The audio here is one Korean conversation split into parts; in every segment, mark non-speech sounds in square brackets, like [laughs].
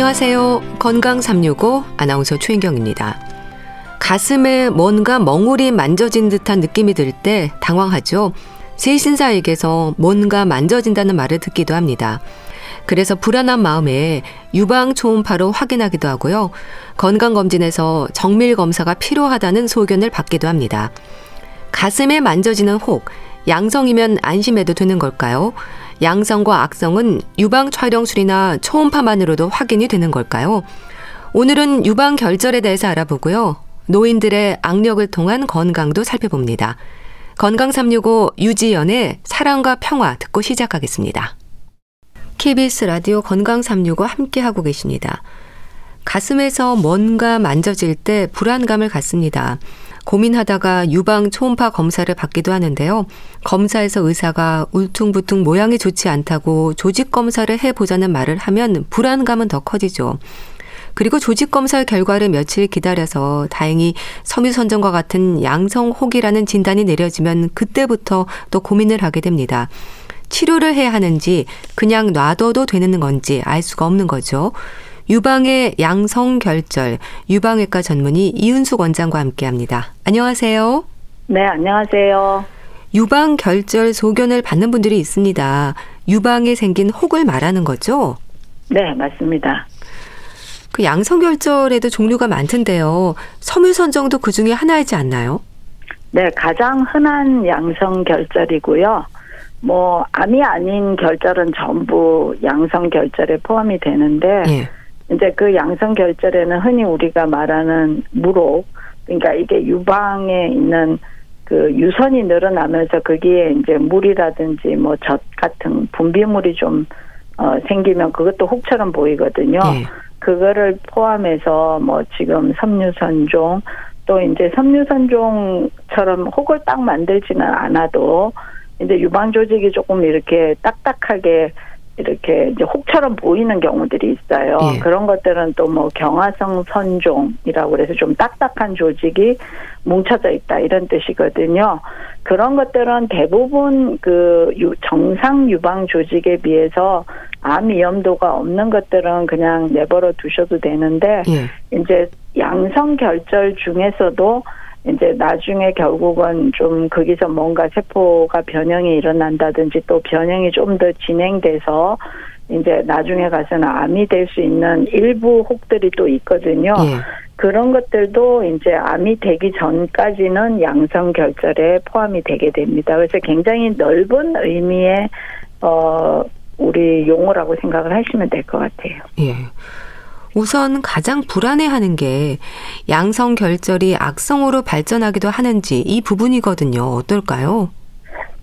안녕하세요. 건강 365 아나운서 최인경입니다. 가슴에 뭔가 멍울이 만져진 듯한 느낌이 들 때 당황하죠. 세신사에게서 뭔가 만져진다는 말을 듣기도 합니다. 그래서 불안한 마음에 유방 초음파로 확인하기도 하고요. 건강검진에서 정밀 검사가 필요하다는 소견을 받기도 합니다. 가슴에 만져지는 혹, 양성이면 안심해도 되는 걸까요? 양성과 악성은 유방 촬영술이나 초음파만으로도 확인이 되는 걸까요? 오늘은 유방 결절에 대해서 알아보고요. 노인들의 악력을 통한 건강도 살펴봅니다. 건강 365 유지연의 사랑과 평화 듣고 시작하겠습니다. KBS 라디오 건강 365 함께 하고 계십니다. 가슴에서 뭔가 만져질 때 불안감을 갖습니다. 고민하다가 유방 초음파 검사를 받기도 하는데요. 검사에서 의사가 울퉁불퉁 모양이 좋지 않다고 조직 검사를 해보자는 말을 하면 불안감은 더 커지죠. 그리고 조직 검사 결과를 며칠 기다려서 다행히 섬유선정과 같은 양성 혹이라는 진단이 내려지면 그때부터 또 고민을 하게 됩니다. 치료를 해야 하는지 그냥 놔둬도 되는 건지 알 수가 없는 거죠. 유방의 양성결절 유방외과 전문의 이은숙 원장과 함께합니다. 안녕하세요. 네, 안녕하세요. 유방결절 소견을 받는 분들이 있습니다. 유방에 생긴 혹을 말하는 거죠? 네, 맞습니다. 그 양성결절에도 종류가 많던데요. 섬유선정도 그 중에 하나이지 않나요? 네, 가장 흔한 양성결절이고요. 뭐 암이 아닌 결절은 전부 양성 결절에 포함이 되는데 예. 이제 그 양성 결절에는 흔히 우리가 말하는 무록 그러니까 이게 유방에 있는 그 유선이 늘어나면서 거기에 이제 물이라든지 뭐 젖 같은 분비물이 좀 어, 생기면 그것도 혹처럼 보이거든요. 네. 그거를 포함해서 뭐 지금 섬유선종 또 이제 섬유선종처럼 혹을 딱 만들지는 않아도 이제 유방 조직이 조금 이렇게 딱딱하게 이렇게 이제 혹처럼 보이는 경우들이 있어요. 예. 그런 것들은 또 뭐 경화성 선종이라고 그래서 좀 딱딱한 조직이 뭉쳐져 있다 이런 뜻이거든요. 그런 것들은 대부분 그 정상 유방 조직에 비해서 암 위험도가 없는 것들은 그냥 내버려 두셔도 되는데 예. 이제 양성 결절 중에서도 이제 나중에 결국은 좀 거기서 뭔가 세포가 변형이 일어난다든지 또 변형이 좀 더 진행돼서 이제 나중에 가서는 암이 될 수 있는 일부 혹들이 또 있거든요. 예. 그런 것들도 이제 암이 되기 전까지는 양성 결절에 포함이 되게 됩니다. 그래서 굉장히 넓은 의미의 어 우리 용어라고 생각을 하시면 될 것 같아요. 예. 우선 가장 불안해하는 게 양성 결절이 악성으로 발전하기도 하는지 이 부분이거든요. 어떨까요?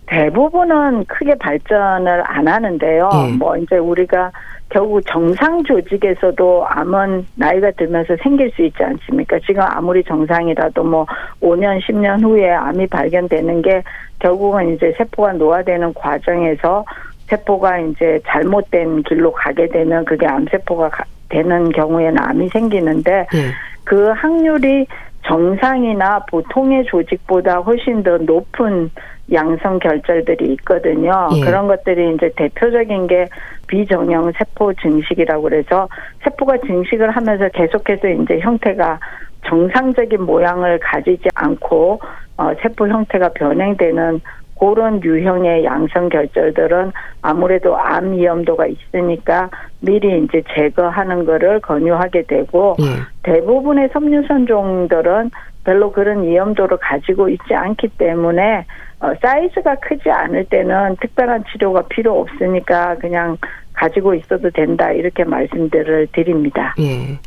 대부분은 크게 발전을 안 하는데요. 예. 뭐 이제 우리가 결국 정상 조직에서도 암은 나이가 들면서 생길 수 있지 않습니까? 지금 아무리 정상이라도 뭐 5년, 10년 후에 암이 발견되는 게 결국은 이제 세포가 노화되는 과정에서 세포가 이제 잘못된 길로 가게 되면 그게 암세포가 되는 경우에는 암이 생기는데 네. 그 확률이 정상이나 보통의 조직보다 훨씬 더 높은 양성 결절들이 있거든요. 예. 그런 것들이 이제 대표적인 게 비정형 세포 증식이라고 그래서 세포가 증식을 하면서 계속해서 이제 형태가 정상적인 모양을 가지지 않고 어, 세포 형태가 변형되는 그런 유형의 양성 결절들은 아무래도 암 위험도가 있으니까 미리 이제 제거하는 거를 권유하게 되고 예. 대부분의 섬유선종들은 별로 그런 위험도를 가지고 있지 않기 때문에 어, 사이즈가 크지 않을 때는 특별한 치료가 필요 없으니까 그냥 가지고 있어도 된다 이렇게 말씀들을 드립니다. 예.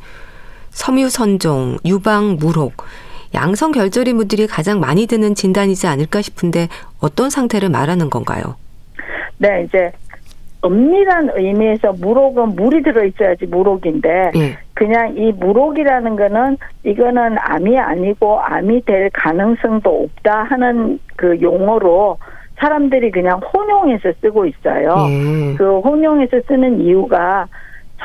섬유선종, 유방, 무록 양성 결절인 분들이 가장 많이 드는 진단이지 않을까 싶은데 어떤 상태를 말하는 건가요? 네, 이제 엄밀한 의미에서 무록은 물이 들어있어야지 무록인데 예. 그냥 이 무록이라는 거는 이거는 암이 아니고 암이 될 가능성도 없다 하는 그 용어로 사람들이 그냥 혼용해서 쓰고 있어요. 예. 그 혼용해서 쓰는 이유가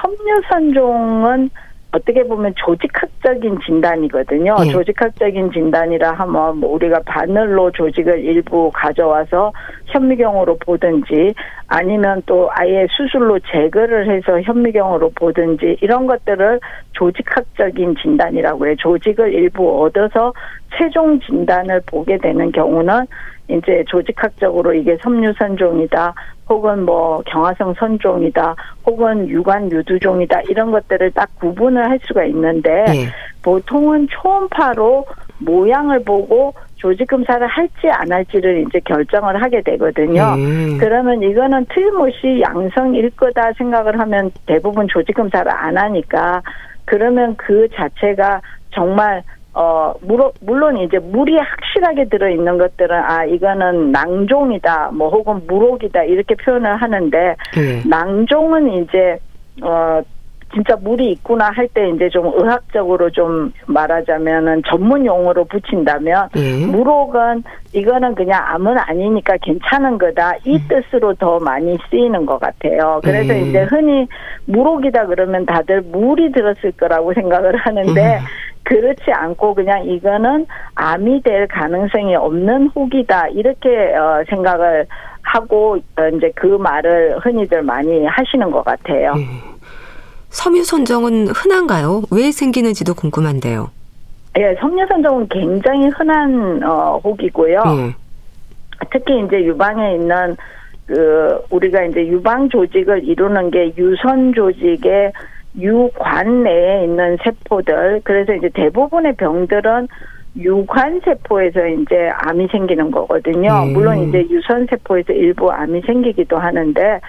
섬유선종은 어떻게 보면 조직학적인 진단이거든요. 예. 조직학적인 진단이라 하면 뭐 우리가 바늘로 조직을 일부 가져와서 현미경으로 보든지 아니면 또 아예 수술로 제거를 해서 현미경으로 보든지 이런 것들을 조직학적인 진단이라고 해요. 조직을 일부 얻어서 최종 진단을 보게 되는 경우는 이제 조직학적으로 이게 섬유선종이다, 혹은 뭐 경화성 선종이다, 혹은 유관 유두종이다 이런 것들을 딱 구분을 할 수가 있는데 네. 보통은 초음파로 모양을 보고 조직 검사를 할지 안 할지를 이제 결정을 하게 되거든요. 음. 그러면 이거는 틀림없이 양성일 거다 생각을 하면 대부분 조직 검사를 안 하니까 그러면 그 자체가 정말 어, 물론, 물론 이제 물이 확실하게 들어있는 것들은, 아, 이거는 낭종이다, 뭐, 혹은 무록이다, 이렇게 표현을 하는데, 네. 낭종은 이제, 어, 진짜 물이 있구나 할 때 이제 좀 의학적으로 좀 말하자면은 전문 용어로 붙인다면 네. 무록은 이거는 그냥 암은 아니니까 괜찮은 거다 이 음. 뜻으로 더 많이 쓰이는 것 같아요. 그래서 네. 이제 흔히 무록이다 그러면 다들 물이 들었을 거라고 생각을 하는데 음. 그렇지 않고 그냥 이거는 암이 될 가능성이 없는 혹이다 이렇게 어, 생각을 하고 어, 이제 그 말을 흔히들 많이 하시는 것 같아요. 네. 섬유선정은 흔한가요? 왜 생기는지도 궁금한데요. 예, 섬유선정은 굉장히 흔한 어, 혹이고요. 네. 특히 이제 유방에 있는 그 우리가 이제 유방 조직을 이루는 게 유선 조직의 유관 내에 있는 세포들 그래서 이제 대부분의 병들은 유관 세포에서 이제 암이 생기는 거거든요. 음. 물론 이제 유선 세포에서 일부 암이 생기기도 하는데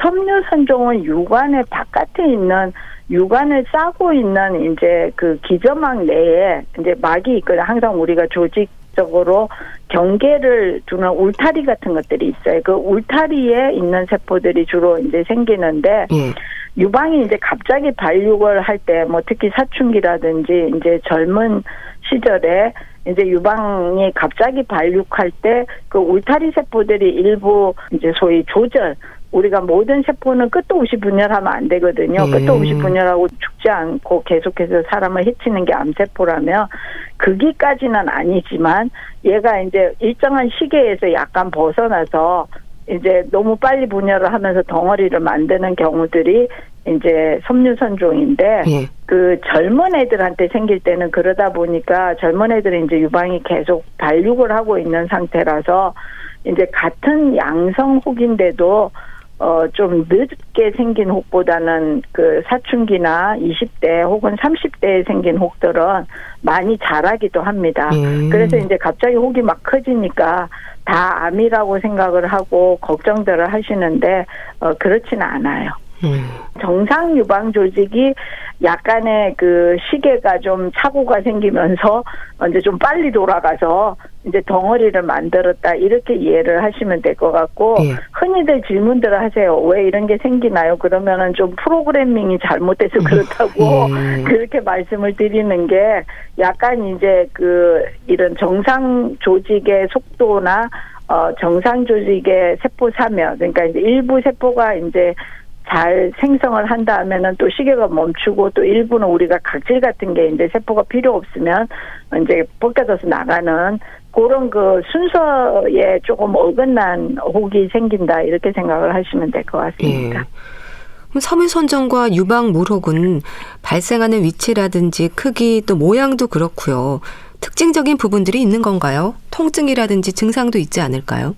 섬유 선종은 유관의 바깥에 있는 유관을 싸고 있는 이제 그 기저막 내에 이제 막이 있거든요. 항상 우리가 조직 적으로 경계를 두는 울타리 같은 것들이 있어요. 그 울타리에 있는 세포들이 주로 이제 생기는데 음. 유방이 이제 갑자기 발육을 할 때 뭐 특히 사춘기라든지 이제 젊은 시절에 이제 유방이 갑자기 발육할 때 그 울타리 세포들이 일부 이제 소위 조절 우리가 모든 세포는 끝도 없이 분열하면 안 되거든요. 음. 끝도 없이 분열하고 죽지 않고 계속해서 사람을 해치는 게 암세포라면 거기까지는 아니지만 얘가 이제 일정한 시계에서 약간 벗어나서 이제 너무 빨리 분열을 하면서 덩어리를 만드는 경우들이 이제 섬유선종인데 예. 그 젊은 애들한테 생길 때는 그러다 보니까 젊은 애들은 이제 유방이 계속 발육을 하고 있는 상태라서 이제 같은 양성 혹인데도 어, 좀 늦게 생긴 혹보다는 그 사춘기나 20대 혹은 30대에 생긴 혹들은 많이 자라기도 합니다. 음. 그래서 이제 갑자기 혹이 막 커지니까 다 암이라고 생각을 하고 걱정들을 하시는데, 어, 그렇지는 않아요. 음. 정상 유방 조직이 약간의 그 시계가 좀 착오가 생기면서 이제 좀 빨리 돌아가서 이제 덩어리를 만들었다 이렇게 이해를 하시면 될 것 같고 예. 흔히들 질문들을 하세요. 왜 이런 게 생기나요? 그러면은 좀 프로그래밍이 잘못돼서 음. 그렇다고 예. [laughs] 그렇게 말씀을 드리는 게 약간 이제 그 이런 정상 조직의 속도나 어 정상 조직의 세포 사면 그러니까 이제 일부 세포가 이제 잘 생성을 한다 하면은 또 시계가 멈추고 또 일부는 우리가 각질 같은 게 이제 세포가 필요 없으면 이제 벗겨져서 나가는 그런 그 순서에 조금 어긋난 혹이 생긴다 이렇게 생각을 하시면 될 것 같습니다. 예. 섬유 선정과 유방 물혹은 발생하는 위치라든지 크기 또 모양도 그렇고요. 특징적인 부분들이 있는 건가요? 통증이라든지 증상도 있지 않을까요?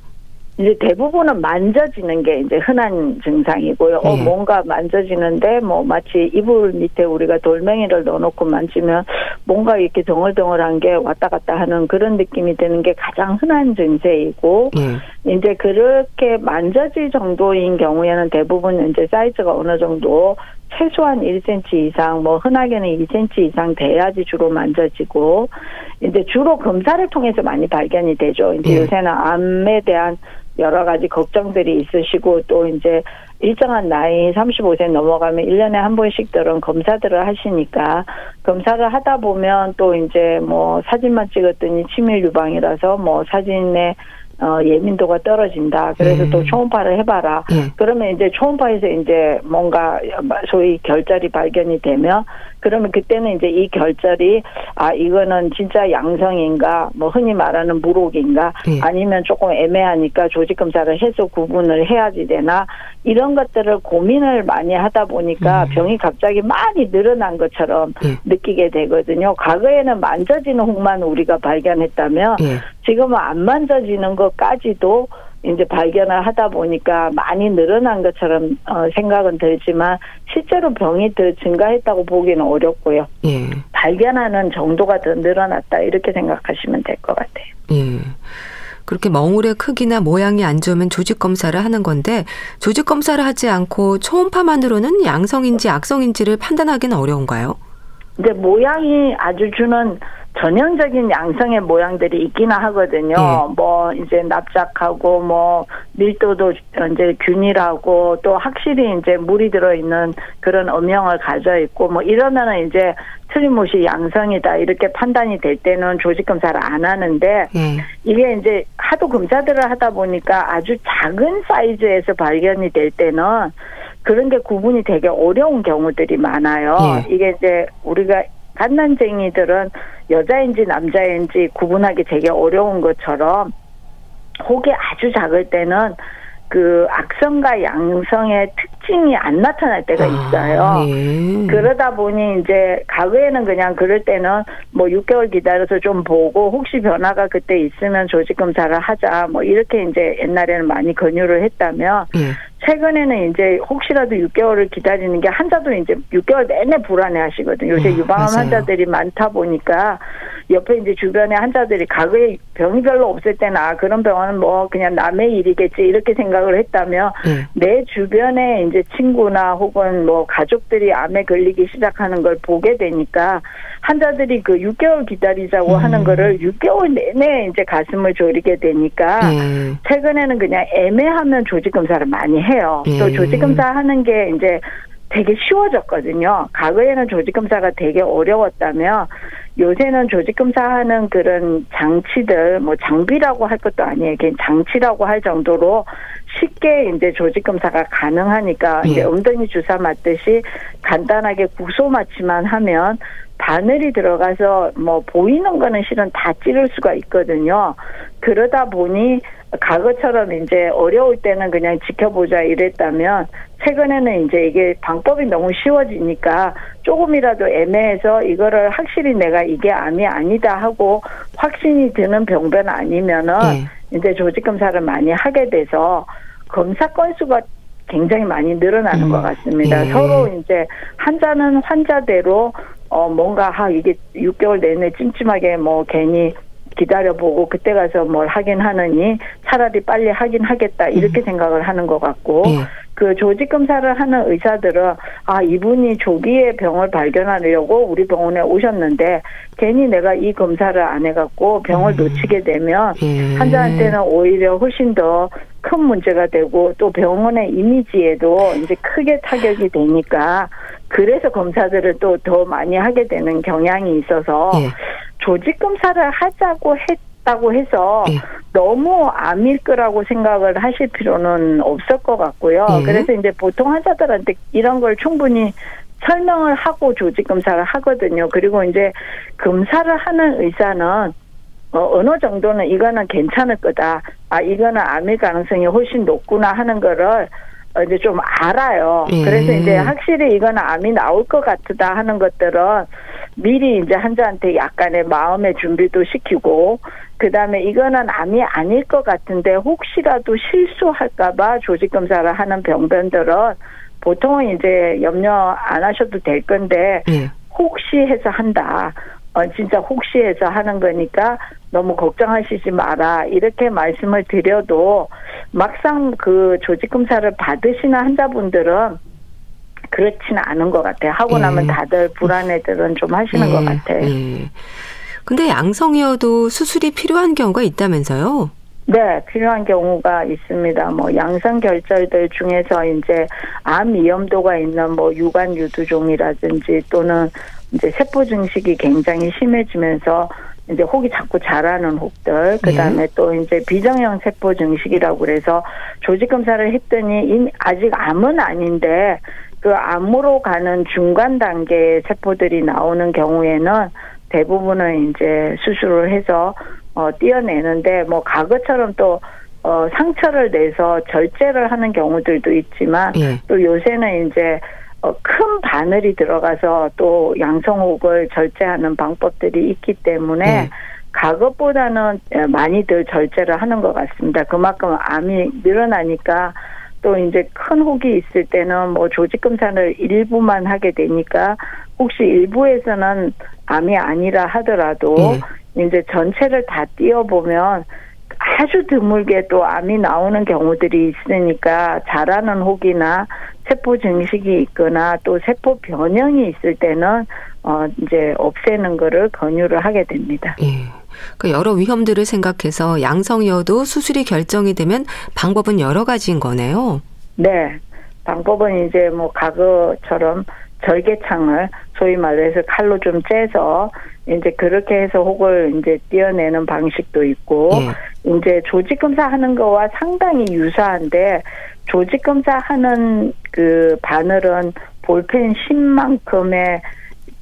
이제 대부분은 만져지는 게 이제 흔한 증상이고요. 네. 어, 뭔가 만져지는데 뭐 마치 이불 밑에 우리가 돌멩이를 넣어놓고 만지면 뭔가 이렇게 덩얼덩얼한 게 왔다 갔다 하는 그런 느낌이 드는 게 가장 흔한 증세이고 네. 이제 그렇게 만져질 정도인 경우에는 대부분 이제 사이즈가 어느 정도 최소한 1cm 이상, 뭐 흔하게는 2cm 이상 돼야지 주로 만져지고 이제 주로 검사를 통해서 많이 발견이 되죠. 이제 네. 요새는 암에 대한 여러 가지 걱정들이 있으시고 또 이제 일정한 나이 35세 넘어가면 1년에 한 번씩들은 검사들을 하시니까 검사를 하다 보면 또 이제 뭐 사진만 찍었더니 치밀 유방이라서 뭐 사진에 어, 예민도가 떨어진다. 그래서 음. 또 초음파를 해봐라. 음. 그러면 이제 초음파에서 이제 뭔가 소위 결절이 발견이 되면 그러면 그때는 이제 이 결절이 아 이거는 진짜 양성인가 뭐 흔히 말하는 무록인가 예. 아니면 조금 애매하니까 조직 검사를 해서 구분을 해야지 되나 이런 것들을 고민을 많이 하다 보니까 음. 병이 갑자기 많이 늘어난 것처럼 예. 느끼게 되거든요. 과거에는 만져지는 혹만 우리가 발견했다면 예. 지금은 안 만져지는 것까지도 이제 발견을 하다 보니까 많이 늘어난 것처럼 어, 생각은 들지만 실제로 병이 더 증가했다고 보기는 어렵고요. 예. 발견하는 정도가 더 늘어났다 이렇게 생각하시면 될 것 같아요. 예. 그렇게 멍울의 크기나 모양이 안 좋으면 조직 검사를 하는 건데 조직 검사를 하지 않고 초음파만으로는 양성인지 악성인지를 판단하기는 어려운가요? 이제 모양이 아주 주는 전형적인 양성의 모양들이 있기는 하거든요. 예. 뭐 이제 납작하고 뭐 밀도도 이제 균일하고 또 확실히 이제 물이 들어 있는 그런 음영을 가져 있고 뭐 이러면은 이제 틀림없이 양성이다 이렇게 판단이 될 때는 조직 검사를 안 하는데 예. 이게 이제 하도 검사들을 하다 보니까 아주 작은 사이즈에서 발견이 될 때는 그런 게 구분이 되게 어려운 경우들이 많아요. 예. 이게 이제 우리가 갓난쟁이들은 여자인지 남자인지 구분하기 되게 어려운 것처럼 혹이 아주 작을 때는 그 악성과 양성의 특징이 안 나타날 때가 아, 있어요. 아, 예. 그러다 보니 이제 과거에는 그냥 그럴 때는 뭐 6개월 기다려서 좀 보고 혹시 변화가 그때 있으면 조직 검사를 하자 뭐 이렇게 이제 옛날에는 많이 권유를 했다면 예. 최근에는 이제 혹시라도 6개월을 기다리는 게 환자도 이제 6개월 내내 불안해 하시거든요. 요새 음, 유방암 맞아요. 환자들이 많다 보니까 옆에 이제 주변에 환자들이 과거에 병이 별로 없을 때는 아, 그런 병원은 뭐 그냥 남의 일이겠지 이렇게 생각을 했다면 음. 내 주변에 이제 친구나 혹은 뭐 가족들이 암에 걸리기 시작하는 걸 보게 되니까 환자들이 그 6개월 기다리자고 음. 하는 거를 6개월 내내 이제 가슴을 졸이게 되니까 음. 최근에는 그냥 애매하면 조직 검사를 많이 해요. 또 음. 조직 검사 하는 게 이제 되게 쉬워졌거든요. 과거에는 조직 검사가 되게 어려웠다면 요새는 조직 검사 하는 그런 장치들 뭐 장비라고 할 것도 아니에요. 그냥 장치라고 할 정도로 쉽게 이제 조직 검사가 가능하니까 예. 이제 엉덩이 주사 맞듯이 간단하게 구소 맞지만 하면 바늘이 들어가서 뭐 보이는 거는 실은 다 찌를 수가 있거든요. 그러다 보니 과거처럼 이제 어려울 때는 그냥 지켜보자 이랬다면 최근에는 이제 이게 방법이 너무 쉬워지니까 조금이라도 애매해서 이거를 확실히 내가 이게 암이 아니다 하고 확신이 드는 병변 아니면은 네. 이제 조직 검사를 많이 하게 돼서 검사 건수가 굉장히 많이 늘어나는 음. 것 같습니다. 예. 서로 이제 환자는 환자대로 어 뭔가 하 이게 6개월 내내 찜찜하게 뭐 괜히 기다려보고 그때 가서 뭘 하긴 하느니 차라리 빨리 하긴 하겠다 이렇게 음. 생각을 하는 것 같고 예. 그 조직 검사를 하는 의사들은 아 이분이 조기에 병을 발견하려고 우리 병원에 오셨는데 괜히 내가 이 검사를 안 해갖고 병을 음. 놓치게 되면 예. 환자한테는 오히려 훨씬 더 큰 문제가 되고 또 병원의 이미지에도 이제 크게 타격이 되니까 그래서 검사들을 또 더 많이 하게 되는 경향이 있어서 예. 조직 검사를 하자고 했다고 해서 예. 너무 암일 거라고 생각을 하실 필요는 없을 것 같고요. 예. 그래서 이제 보통 환자들한테 이런 걸 충분히 설명을 하고 조직 검사를 하거든요. 그리고 이제 검사를 하는 의사는 어, 어느 정도는 이거는 괜찮을 거다. 아, 이거는 암일 가능성이 훨씬 높구나 하는 거를 어, 이제 좀 알아요. 예. 그래서 이제 확실히 이건 암이 나올 것 같다 하는 것들은 미리 이제 환자한테 약간의 마음의 준비도 시키고 그 다음에 이거는 암이 아닐 것 같은데 혹시라도 실수할까봐 조직 검사를 하는 병변들은 보통은 이제 염려 안 하셔도 될 건데 예. 혹시 해서 한다. 어, 진짜 혹시 해서 하는 거니까 너무 걱정하시지 마라. 이렇게 말씀을 드려도 막상 그 조직 검사를 받으시는 환자분들은 그렇지는 않은 것 같아요. 하고 나면 예. 다들 불안해들은 좀 하시는 예. 것 같아요. 예. 근데 양성이어도 수술이 필요한 경우가 있다면서요? 네, 필요한 경우가 있습니다. 뭐 양성 결절들 중에서 이제 암 위험도가 있는 뭐 유관 유두종이라든지 또는 이제 세포 증식이 굉장히 심해지면서 이제 혹이 자꾸 자라는 혹들, 그 다음에 네. 또 이제 비정형 세포 증식이라고 그래서 조직 검사를 했더니 아직 암은 아닌데 그 암으로 가는 중간 단계 세포들이 나오는 경우에는 대부분은 이제 수술을 해서 어 띄어내는데 뭐 과거처럼 또 어, 상처를 내서 절제를 하는 경우들도 있지만 예. 또 요새는 이제 어, 큰 바늘이 들어가서 또 양성혹을 절제하는 방법들이 있기 때문에 예. 과거보다는 예, 많이들 절제를 하는 것 같습니다. 그만큼 암이 늘어나니까 또 이제 큰 혹이 있을 때는 뭐 조직 검사를 일부만 하게 되니까 혹시 일부에서는 암이 아니라 하더라도 예. 이제 전체를 다 띄어보면 아주 드물게 또 암이 나오는 경우들이 있으니까 자라는 혹이나 세포 증식이 있거나 또 세포 변형이 있을 때는 어 이제 없애는 거를 권유를 하게 됩니다. 예. 그 여러 위험들을 생각해서 양성이어도 수술이 결정이 되면 방법은 여러 가지인 거네요. 네. 방법은 이제 뭐 과거처럼 절개창을 소위 말해서 칼로 좀 째서 이제 그렇게 해서 혹을 이제 띄어내는 방식도 있고 예. 이제 조직 검사하는 거와 상당히 유사한데 조직 검사하는 그 바늘은 볼펜 10만큼의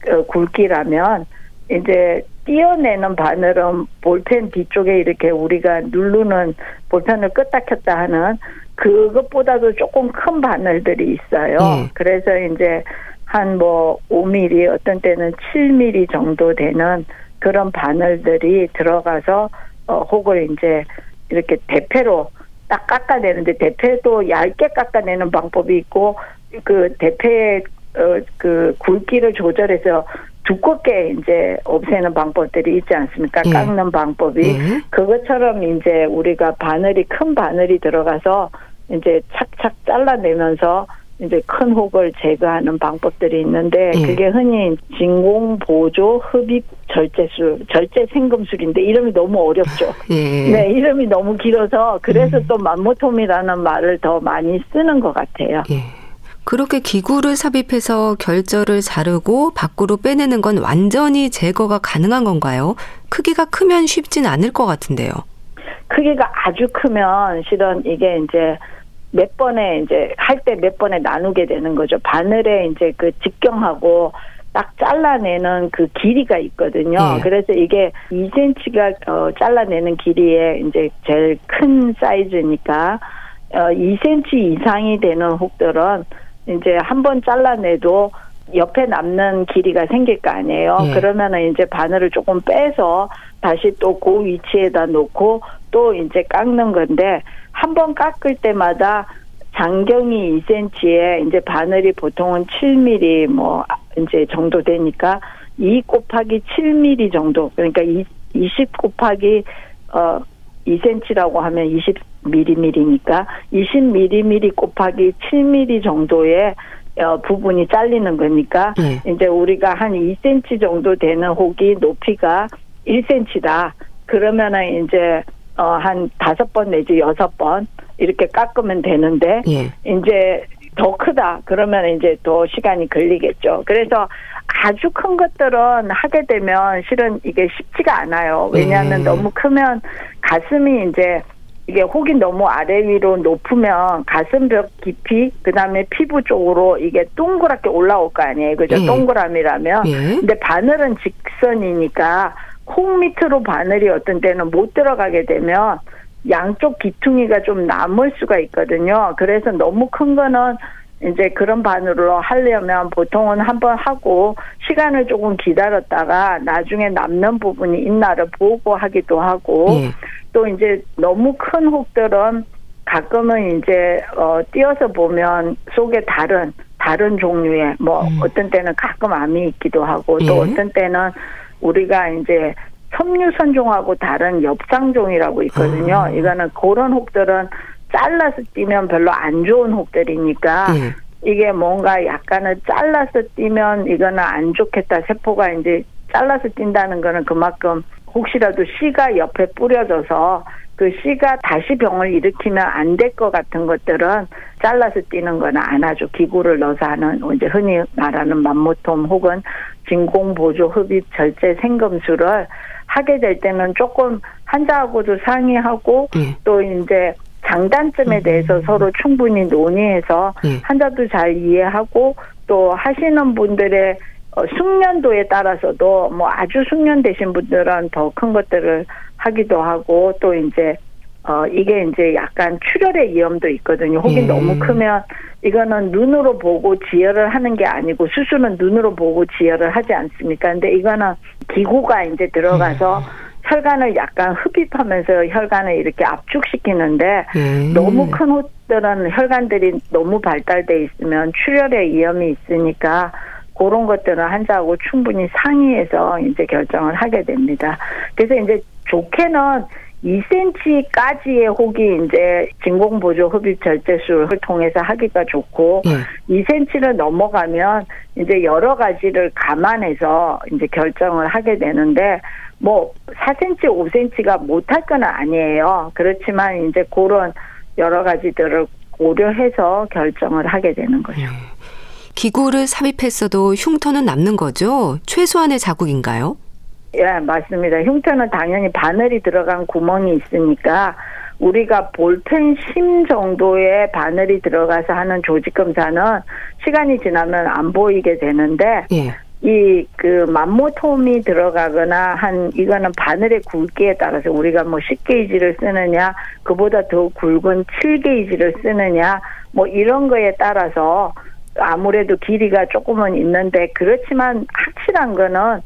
그 굵기라면 이제 띄어내는 바늘은 볼펜 뒤쪽에 이렇게 우리가 누르는 볼펜을 껐다 켰다 하는 그것보다도 조금 큰 바늘들이 있어요. 예. 그래서 이제 한 뭐 5mm 어떤 때는 7mm 정도 되는 그런 바늘들이 들어가서 어 혹을 이제 이렇게 대패로 딱 깎아내는데 대패도 얇게 깎아내는 방법이 있고 그 대패의 어, 그 굵기를 조절해서 두껍게 이제 없애는 방법들이 있지 않습니까? 예. 깎는 방법이 예. 그것처럼 이제 우리가 바늘이 큰 바늘이 들어가서 이제 착착 잘라내면서 이제 큰 혹을 제거하는 방법들이 있는데 예. 그게 흔히 진공 보조 흡입 절제술 절제 생금술인데 이름이 너무 어렵죠. 예. 네 이름이 너무 길어서 그래서 음. 또 맘모톰이라는 말을 더 많이 쓰는 것 같아요. 예. 그렇게 기구를 삽입해서 결절을 자르고 밖으로 빼내는 건 완전히 제거가 가능한 건가요? 크기가 크면 쉽진 않을 것 같은데요. 크기가 아주 크면 실은 이게 이제 몇 번에 이제 할 때 몇 번에 나누게 되는 거죠. 바늘에 이제 그 직경하고 딱 잘라내는 그 길이가 있거든요. 네. 그래서 이게 2cm가 어, 잘라내는 길이에 이제 제일 큰 사이즈니까 어, 2cm 이상이 되는 혹들은 이제 한 번 잘라내도 옆에 남는 길이가 생길 거 아니에요. 예. 그러면은 이제 바늘을 조금 빼서 다시 또 그 위치에다 놓고 또 이제 깎는 건데 한 번 깎을 때마다 장경이 2cm에 이제 바늘이 보통은 7mm 뭐 이제 정도 되니까 2 곱하기 7mm 정도 그러니까 20 곱하기 어 2cm라고 하면 20 미리미리니까 20미리미리 곱하기 7미리 정도의 어, 부분이 잘리는 거니까 네. 이제 우리가 한 2cm 정도 되는 혹이 높이가 1cm다. 그러면은 이제 어, 한 다섯 번 내지 여섯 번 이렇게 깎으면 되는데 예. 이제 더 크다 그러면 이제 더 시간이 걸리겠죠. 그래서 아주 큰 것들은 하게 되면 실은 이게 쉽지가 않아요. 왜냐하면 예. 너무 크면 가슴이 이제 이게 혹이 너무 아래 위로 높으면 가슴벽 깊이 그다음에 피부 쪽으로 이게 동그랗게 올라올 거 아니에요. 그죠? 예. 동그라미라면. 예. 근데 바늘은 직선이니까 혹 밑으로 바늘이 어떤 때는 못 들어가게 되면 양쪽 귀퉁이가 좀 남을 수가 있거든요. 그래서 너무 큰 거는 이제 그런 바늘로 하려면 보통은 한번 하고 시간을 조금 기다렸다가 나중에 남는 부분이 있나를 보고 하기도 하고 예. 또 이제 너무 큰 혹들은 가끔은 이제 어 띄어서 보면 속에 다른 다른 종류의 뭐 음. 어떤 때는 가끔 암이 있기도 하고 또 예. 어떤 때는 우리가 이제 섬유선종하고 다른 엽상종이라고 있거든요. 아. 이거는 그런 혹들은 잘라서 띄면 별로 안 좋은 혹들이니까 예. 이게 뭔가 약간은 잘라서 띄면 이거는 안 좋겠다. 세포가 이제 잘라서 뛴다는 거는 그만큼 혹시라도 씨가 옆에 뿌려져서 그 씨가 다시 병을 일으키면 안 될 것 같은 것들은 잘라서 뛰는 거는 안 하죠. 기구를 넣어서 하는 이제 흔히 말하는 맘모톰 혹은 진공 보조 흡입 절제 생금술을 하게 될 때는 조금 환자하고도 상의하고 예. 또 이제 장단점에 대해서 서로 충분히 논의해서 네. 환자도 잘 이해하고 또 하시는 분들의 어, 숙련도에 따라서도 뭐 아주 숙련되신 분들은 더 큰 것들을 하기도 하고 또 이제 어 이게 이제 약간 출혈의 위험도 있거든요. 혹이 예. 너무 크면 이거는 눈으로 보고 지혈을 하는 게 아니고 수술은 눈으로 보고 지혈을 하지 않습니까? 근데 이거는 기구가 이제 들어가서 예. 혈관을 약간 흡입하면서 혈관을 이렇게 압축시키는데 예. 너무 큰 호들은 혈관들이 너무 발달돼 있으면 출혈의 위험이 있으니까 그런 것들은 환자하고 충분히 상의해서 이제 결정을 하게 됩니다. 그래서 이제 좋게는 2cm까지의 혹이 이제 진공보조 흡입 절제술을 통해서 하기가 좋고 네. 2cm를 넘어가면 이제 여러 가지를 감안해서 이제 결정을 하게 되는데 뭐 4cm, 5cm가 못할 건 아니에요. 그렇지만 이제 그런 여러 가지들을 고려해서 결정을 하게 되는 거죠. 네. 기구를 삽입했어도 흉터는 남는 거죠? 최소한의 자국인가요? 예, 맞습니다. 흉터는 당연히 바늘이 들어간 구멍이 있으니까 우리가 볼펜 심 정도의 바늘이 들어가서 하는 조직 검사는 시간이 지나면 안 보이게 되는데 예. 이그 만모톰이 들어가거나 한 이거는 바늘의 굵기에 따라서 우리가 뭐 10게이지를 쓰느냐 그보다 더 굵은 7게이지를 쓰느냐 뭐 이런 거에 따라서 아무래도 길이가 조금은 있는데 그렇지만 확실한 거는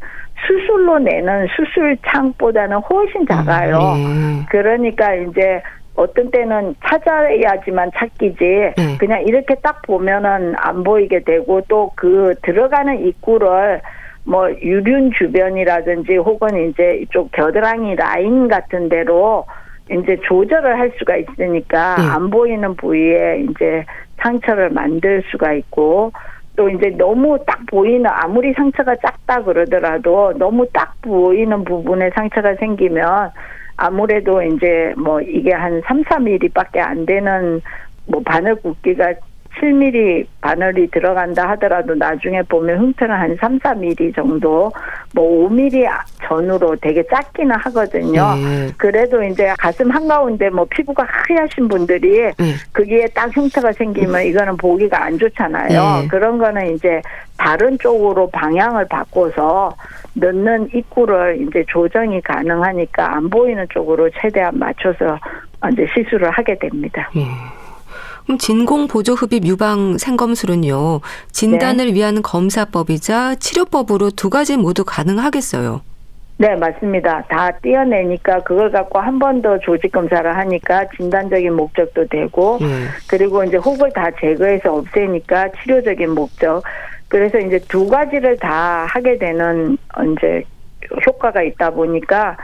수술로 내는 수술 창보다는 훨씬 작아요. 음, 네. 그러니까 이제 어떤 때는 찾아야지만 찾기지 네. 그냥 이렇게 딱 보면은 안 보이게 되고 또 그 들어가는 입구를 뭐 유륜 주변이라든지 혹은 이제 이쪽 겨드랑이 라인 같은 데로 이제 조절을 할 수가 있으니까 네. 안 보이는 부위에 이제 상처를 만들 수가 있고 또 이제 너무 딱 보이는 아무리 상처가 작다 그러더라도 너무 딱 보이는 부분에 상처가 생기면 아무래도 이제 뭐 이게 한 3, 4mm밖에 안 되는 뭐 바늘 굵기가 7mm 바늘이 들어간다 하더라도 나중에 보면 흉터는 한 3, 4mm 정도 뭐 5mm 전후로 되게 작기는 하거든요. 네. 그래도 이제 가슴 한가운데 뭐 피부가 하얗신 분들이 네. 그게 딱 흉터가 생기면 이거는 보기가 안 좋잖아요. 네. 그런 거는 이제 다른 쪽으로 방향을 바꿔서 넣는 입구를 이제 조정이 가능하니까 안 보이는 쪽으로 최대한 맞춰서 이제 시술을 하게 됩니다. 네. 그럼 진공 보조 흡입 유방 생검술은요. 진단을 네. 위한 검사법이자 치료법으로 두 가지 모두 가능하겠어요. 네, 맞습니다. 다 떼어내니까 그걸 갖고 한 번 더 조직 검사를 하니까 진단적인 목적도 되고 네. 그리고 이제 혹을 다 제거해서 없애니까 치료적인 목적. 그래서 이제 두 가지를 다 하게 되는 이제 효과가 있다 보니까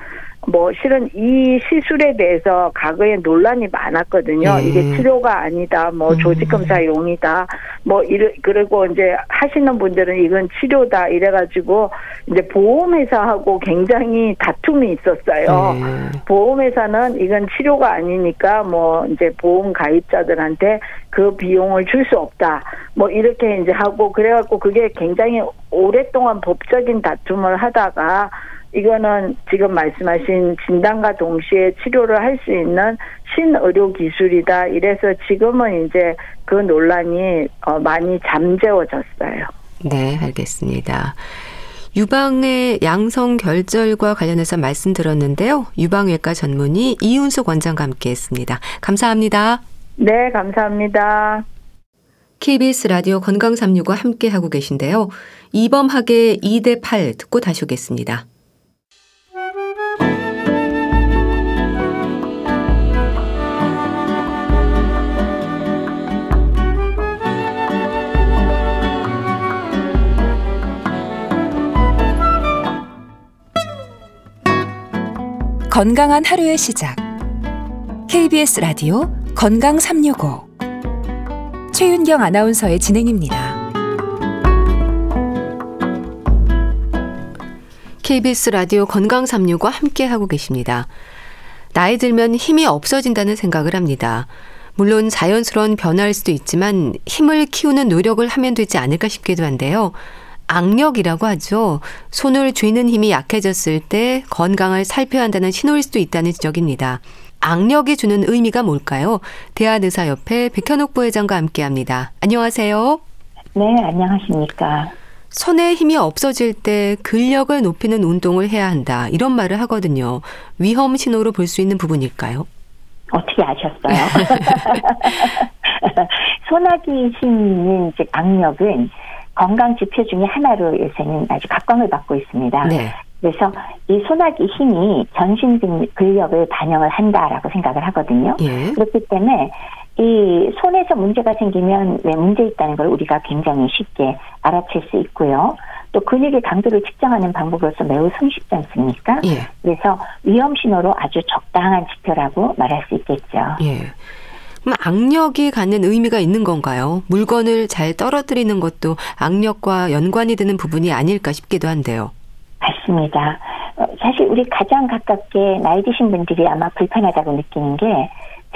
뭐 실은 이 시술에 대해서 과거에 논란이 많았거든요. 네. 이게 치료가 아니다, 뭐 음. 조직 검사용이다, 뭐 이래 그리고 이제 하시는 분들은 이건 치료다 이래가지고 이제 보험회사하고 굉장히 다툼이 있었어요. 네. 보험회사는 이건 치료가 아니니까 뭐 이제 보험 가입자들한테 그 비용을 줄 수 없다, 뭐 이렇게 이제 하고 그래갖고 그게 굉장히 오랫동안 법적인 다툼을 하다가 이거는 지금 말씀하신 진단과 동시에 치료를 할 수 있는 신의료 기술이다. 이래서 지금은 이제 그 논란이 어, 많이 잠재워졌어요. 네, 알겠습니다. 유방의 양성 결절과 관련해서 말씀 들었는데요. 유방외과 전문의 이윤수 원장과 함께했습니다. 감사합니다. 네, 감사합니다. KBS 라디오 건강 365 함께 하고 계신데요. 이범학의 2대 8 듣고 다시 오겠습니다. 건강한 하루의 시작. KBS 라디오 건강 365. 최윤경 아나운서의 진행입니다. KBS 라디오 건강 365와 함께 하고 계십니다. 나이 들면 힘이 없어진다는 생각을 합니다. 물론 자연스러운 변화일 수도 있지만 힘을 키우는 노력을 하면 되지 않을까 싶기도 한데요. 악력이라고 하죠. 손을 쥐는 힘이 약해졌을 때 건강을 살펴야 한다는 신호일 수도 있다는 지적입니다. 악력이 주는 의미가 뭘까요? 대한의사협회 백현옥 부회장과 함께 합니다. 안녕하세요. 네, 안녕하십니까. 손에 힘이 없어질 때 근력을 높이는 운동을 해야 한다. 이런 말을 하거든요. 위험 신호로 볼 수 있는 부분일까요? 어떻게 아셨어요? 소나기 힘은 즉 악력은 건강 지표 중에 하나로 요새는 아주 각광을 받고 있습니다. 네. 그래서 이 소나기 힘이 전신 근력을 반영을 한다라고 생각을 하거든요. 예. 그렇기 때문에 이 손에서 문제가 생기면 왜 문제 있다는 걸 우리가 굉장히 쉽게 알아챌 수 있고요. 또 근육의 강도를 측정하는 방법으로서 매우 손쉽지 않습니까? 예. 그래서 위험 신호로 아주 적당한 지표라고 말할 수 있겠죠. 예. 그럼 악력이 갖는 의미가 있는 건가요? 물건을 잘 떨어뜨리는 것도 악력과 연관이 되는 부분이 아닐까 싶기도 한데요. 맞습니다. 어, 사실 우리 가장 가깝게 나이 드신 분들이 아마 불편하다고 느끼는 게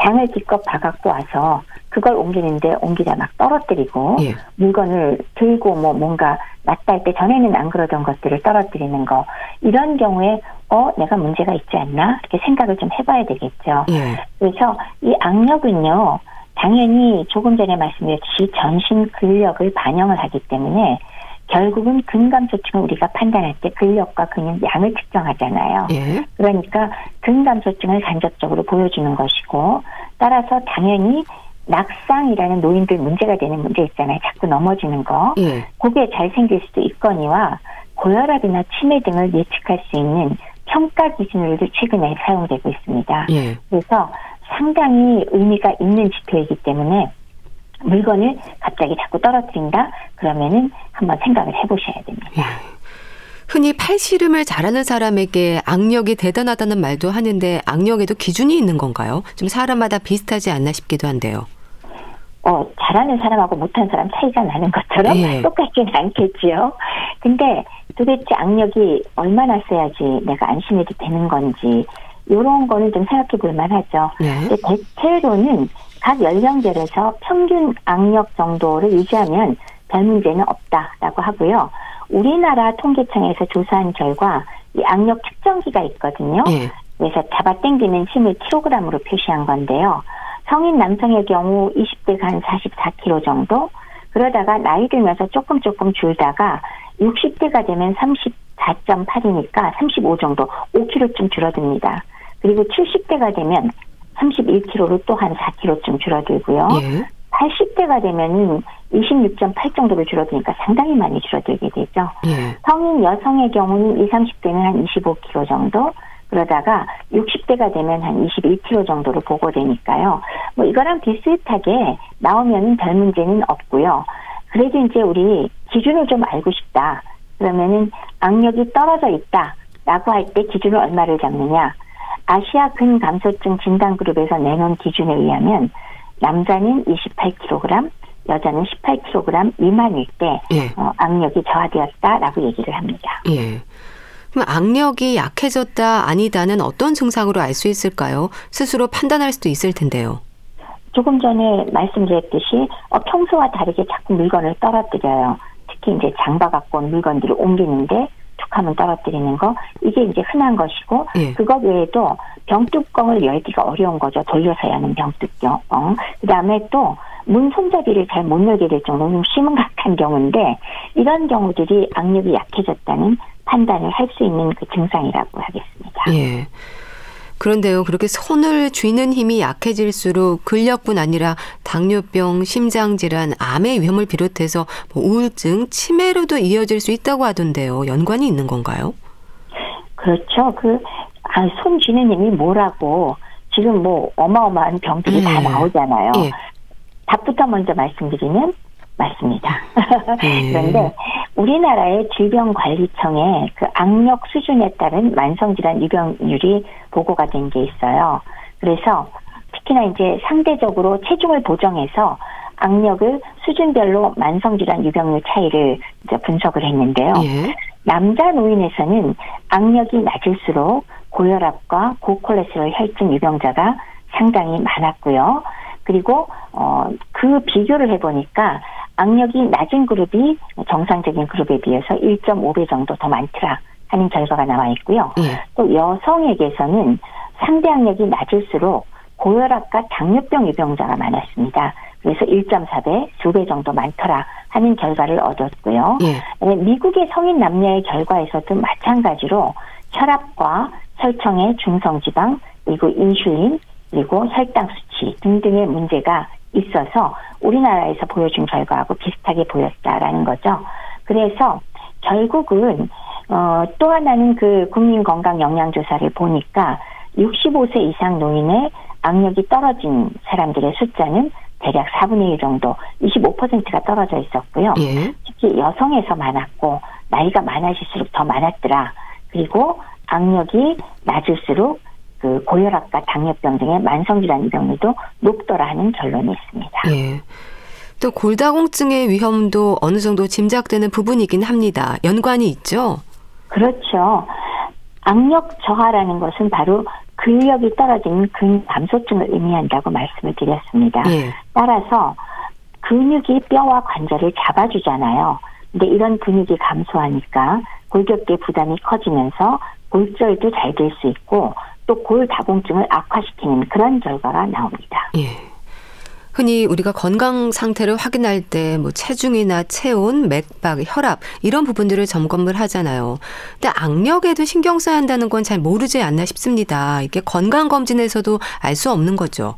장을 기껏 봐갖고 와서 그걸 옮기는데 옮기다 막 떨어뜨리고 예. 물건을 들고 뭐 뭔가 놨다 할 때 전에는 안 그러던 것들을 떨어뜨리는 거 이런 경우에 어 내가 문제가 있지 않나 이렇게 생각을 좀 해봐야 되겠죠. 예. 그래서 이 악력은요 당연히 조금 전에 말씀드렸듯이 전신 근력을 반영을 하기 때문에 결국은 근감소증을 우리가 판단할 때 근력과 근육 양을 측정하잖아요. 예. 그러니까 근감소증을 간접적으로 보여주는 것이고 따라서 당연히 낙상이라는 노인들 문제가 되는 문제 있잖아요. 자꾸 넘어지는 거. 예. 그게 잘 생길 수도 있거니와 고혈압이나 치매 등을 예측할 수 있는 평가 기준으로도 최근에 사용되고 있습니다. 예. 그래서 상당히 의미가 있는 지표이기 때문에 물건을 갑자기 자꾸 떨어뜨린다? 그러면은 한번 생각을 해보셔야 됩니다. 예. 흔히 팔씨름을 잘하는 사람에게 악력이 대단하다는 말도 하는데 악력에도 기준이 있는 건가요? 좀 사람마다 비슷하지 않나 싶기도 한데요. 어, 잘하는 사람하고 못하는 사람 차이가 나는 것처럼 예. [laughs] 똑같지는 않겠지요. 근데 도대체 악력이 얼마나 써야지 내가 안심해도 되는 건지 이런 거는 좀 생각해 볼 만하죠. 예. 대체로는 각 연령별에서 평균 악력 정도를 유지하면 별 문제는 없다라고 하고요. 우리나라 통계청에서 조사한 결과 이 악력 측정기가 있거든요. 예. 그래서 잡아당기는 힘을 킬로그램으로 표시한 건데요. 성인 남성의 경우 20대가 한 44kg 정도, 그러다가 나이 들면서 조금 조금 줄다가 60대가 되면 34.8이니까 35 정도, 5kg쯤 줄어듭니다. 그리고 70대가 되면 31kg로 또 한 4kg쯤 줄어들고요. 예. 80대가 되면은 26.8 정도로 줄어드니까 상당히 많이 줄어들게 되죠. 예. 성인 여성의 경우는 20, 30대는 한 25kg 정도, 그러다가 60대가 되면 한 21kg 정도로 보고되니까요. 뭐 이거랑 비슷하게 나오면 별 문제는 없고요. 그래도 이제 우리 기준을 좀 알고 싶다. 그러면은 악력이 떨어져 있다 라고 할 때 기준을 얼마를 잡느냐? 아시아 근 감소증 진단 그룹에서 내놓은 기준에 의하면 남자는 28kg, 여자는 18kg 미만일 때 예. 어, 악력이 저하되었다라고 얘기를 합니다. 예. 그럼 악력이 약해졌다 아니다는 어떤 증상으로 알 수 있을까요? 스스로 판단할 수도 있을 텐데요. 조금 전에 말씀드렸듯이 어, 평소와 다르게 자꾸 물건을 떨어뜨려요. 특히 이제 장바 갖고 온 물건들을 옮기는데 툭하면 떨어뜨리는 거 이게 이제 흔한 것이고 예. 그것 외에도 병뚜껑을 열기가 어려운 거죠. 돌려서 여는 병뚜껑. 그다음에 또 문 손잡이를 잘 못 열게 될 정도로 좀 심각한 경우인데 이런 경우들이 악력이 약해졌다는 판단을 할 수 있는 그 증상이라고 하겠습니다. 예. 그런데요, 그렇게 손을 쥐는 힘이 약해질수록 근력뿐 아니라 당뇨병, 심장질환, 암의 위험을 비롯해서 뭐 우울증, 치매로도 이어질 수 있다고 하던데요. 연관이 있는 건가요? 그렇죠. 그, 아, 손 쥐는 힘이 뭐라고 지금 뭐 어마어마한 병들이 음. 다 나오잖아요. 예. 답부터 먼저 말씀드리면 맞습니다. 음. [laughs] 그런데 우리나라의 질병관리청에 그 악력 수준에 따른 만성질환 유병률이 보고가 된 게 있어요. 그래서 특히나 이제 상대적으로 체중을 보정해서 악력을 수준별로 만성질환 유병률 차이를 이제 분석을 했는데요. 예. 남자 노인에서는 악력이 낮을수록 고혈압과 고콜레스테롤 혈증 유병자가 상당히 많았고요. 그리고 어 그 비교를 해보니까 악력이 낮은 그룹이 정상적인 그룹에 비해서 1.5배 정도 더 많더라 하는 결과가 나와 있고요. 예. 또 여성에게서는 상대 악력이 낮을수록 고혈압과 당뇨병 유병자가 많았습니다. 그래서 1.4배, 2배 정도 많더라 하는 결과를 얻었고요. 예. 미국의 성인 남녀의 결과에서도 마찬가지로 혈압과 혈청의 중성지방, 그리고 인슐린, 그리고 혈당 수치 등등의 문제가 있어서 우리나라에서 보여준 결과하고 비슷하게 보였다라는 거죠. 그래서 결국은 어, 또 하나는 그 국민 건강 영양 조사를 보니까 65세 이상 노인의 악력이 떨어진 사람들의 숫자는 대략 4분의 1 정도, 25%가 떨어져 있었고요. 예. 특히 여성에서 많았고 나이가 많아질수록 더 많았더라. 그리고 악력이 낮을수록 그 고혈압과 당뇨병 등의 만성질환 위험률도 높더라 하는 결론이 있습니다. 예. 또 골다공증의 위험도 어느 정도 짐작되는 부분이긴 합니다. 연관이 있죠? 그렇죠. 악력 저하라는 것은 바로 근력이 떨어지는 근감소증을 의미한다고 말씀을 드렸습니다. 예. 따라서 근육이 뼈와 관절을 잡아주잖아요. 근데 이런 근육이 감소하니까 골격계 부담이 커지면서 골절도 잘 될 수 있고 또 골다공증을 악화시키는 그런 결과가 나옵니다. 예. 흔히 우리가 건강 상태를 확인할 때 뭐 체중이나 체온, 맥박, 혈압 이런 부분들을 점검을 하잖아요. 근데 악력에도 신경 써야 한다는 건 잘 모르지 않나 싶습니다. 이게 건강 검진에서도 알 수 없는 거죠.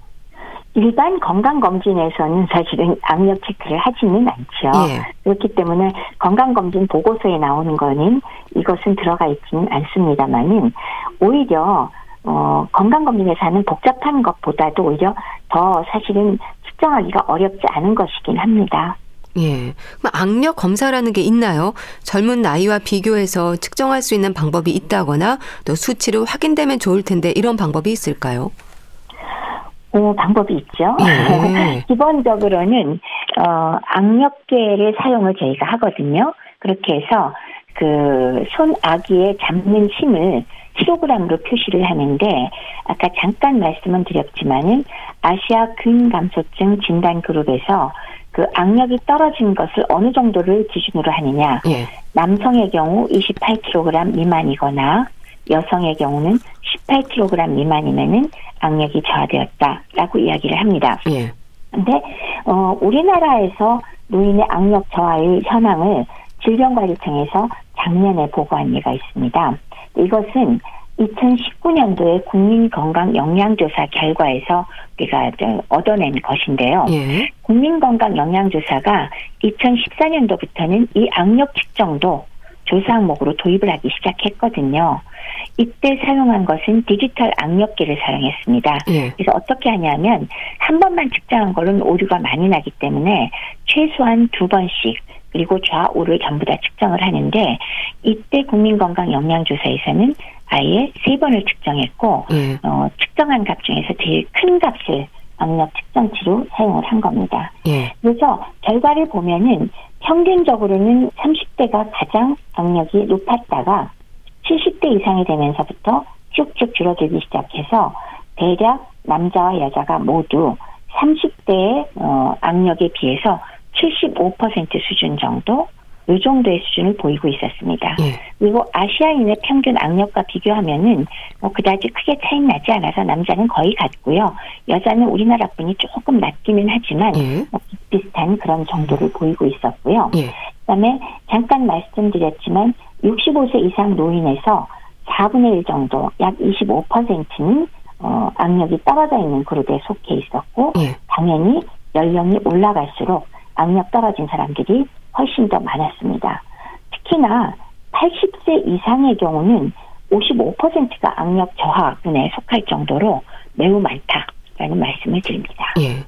일반 건강검진에서는 사실은 악력 체크를 하지는 않죠. 예. 그렇기 때문에 건강검진 보고서에 나오는 거는 이것은 들어가 있지는 않습니다만은 오히려 어, 건강검진에서 하는 복잡한 것보다도 오히려 더 사실은 측정하기가 어렵지 않은 것이긴 합니다. 예. 그럼 악력 검사라는 게 있나요? 젊은 나이와 비교해서 측정할 수 있는 방법이 있다거나 또 수치로 확인되면 좋을 텐데 이런 방법이 있을까요? 어, 방법이 있죠. 예. [laughs] 기본적으로는 어, 악력계를 사용을 저희가 하거든요. 그렇게 해서 그 손아귀에 잡는 힘을 킬로그램으로 표시를 하는데 아까 잠깐 말씀은 드렸지만은 아시아 근감소증 진단 그룹에서 그 악력이 떨어진 것을 어느 정도를 기준으로 하느냐. 예. 남성의 경우 28kg 미만이거나 여성의 경우는 18kg 미만이면은 악력이 저하되었다라고 이야기를 합니다. 예. 근데 어 우리나라에서 노인의 악력 저하의 현황을 질병관리청에서 작년에 보고한 예가 있습니다. 이것은 2019년도에 국민건강영양조사 결과에서 우리가 얻어낸 것인데요. 예. 국민건강영양조사가 2014년도부터는 이 악력 측정도 조사 항목으로 도입을 하기 시작했거든요. 이때 사용한 것은 디지털 악력계를 사용했습니다. 예. 그래서 어떻게 하냐면 한 번만 측정한 거는 오류가 많이 나기 때문에 최소한 두 번씩 그리고 좌우를 전부 다 측정을 하는데 이때 국민건강영양조사에서는 아예 세 번을 측정했고 예. 어, 측정한 값 중에서 제일 큰 값을 악력 측정치로 사용을 한 겁니다. 예. 그래서 결과를 보면은 평균적으로는 30대가 가장 악력이 높았다가 70대 이상이 되면서부터 쭉쭉 줄어들기 시작해서 대략 남자와 여자가 모두 30대의 어, 악력에 비해서 75% 수준 정도 이 정도의 수준을 보이고 있었습니다. 예. 그리고 아시아인의 평균 악력과 비교하면은 뭐 그다지 크게 차이 나지 않아서 남자는 거의 같고요. 여자는 우리나라 분이 조금 낮기는 하지만 예. 뭐 비슷한 그런 정도를 보이고 있었고요. 예. 그다음에 잠깐 말씀드렸지만 65세 이상 노인에서 4분의 1 정도, 약 25%는 어, 악력이 떨어져 있는 그룹에 속해 있었고, 예. 당연히 연령이 올라갈수록 악력 떨어진 사람들이 훨씬 더 많았습니다. 특히나 80세 이상의 경우는 55%가 악력 저하군에 속할 정도로 매우 많다라는 말씀을 드립니다. 예.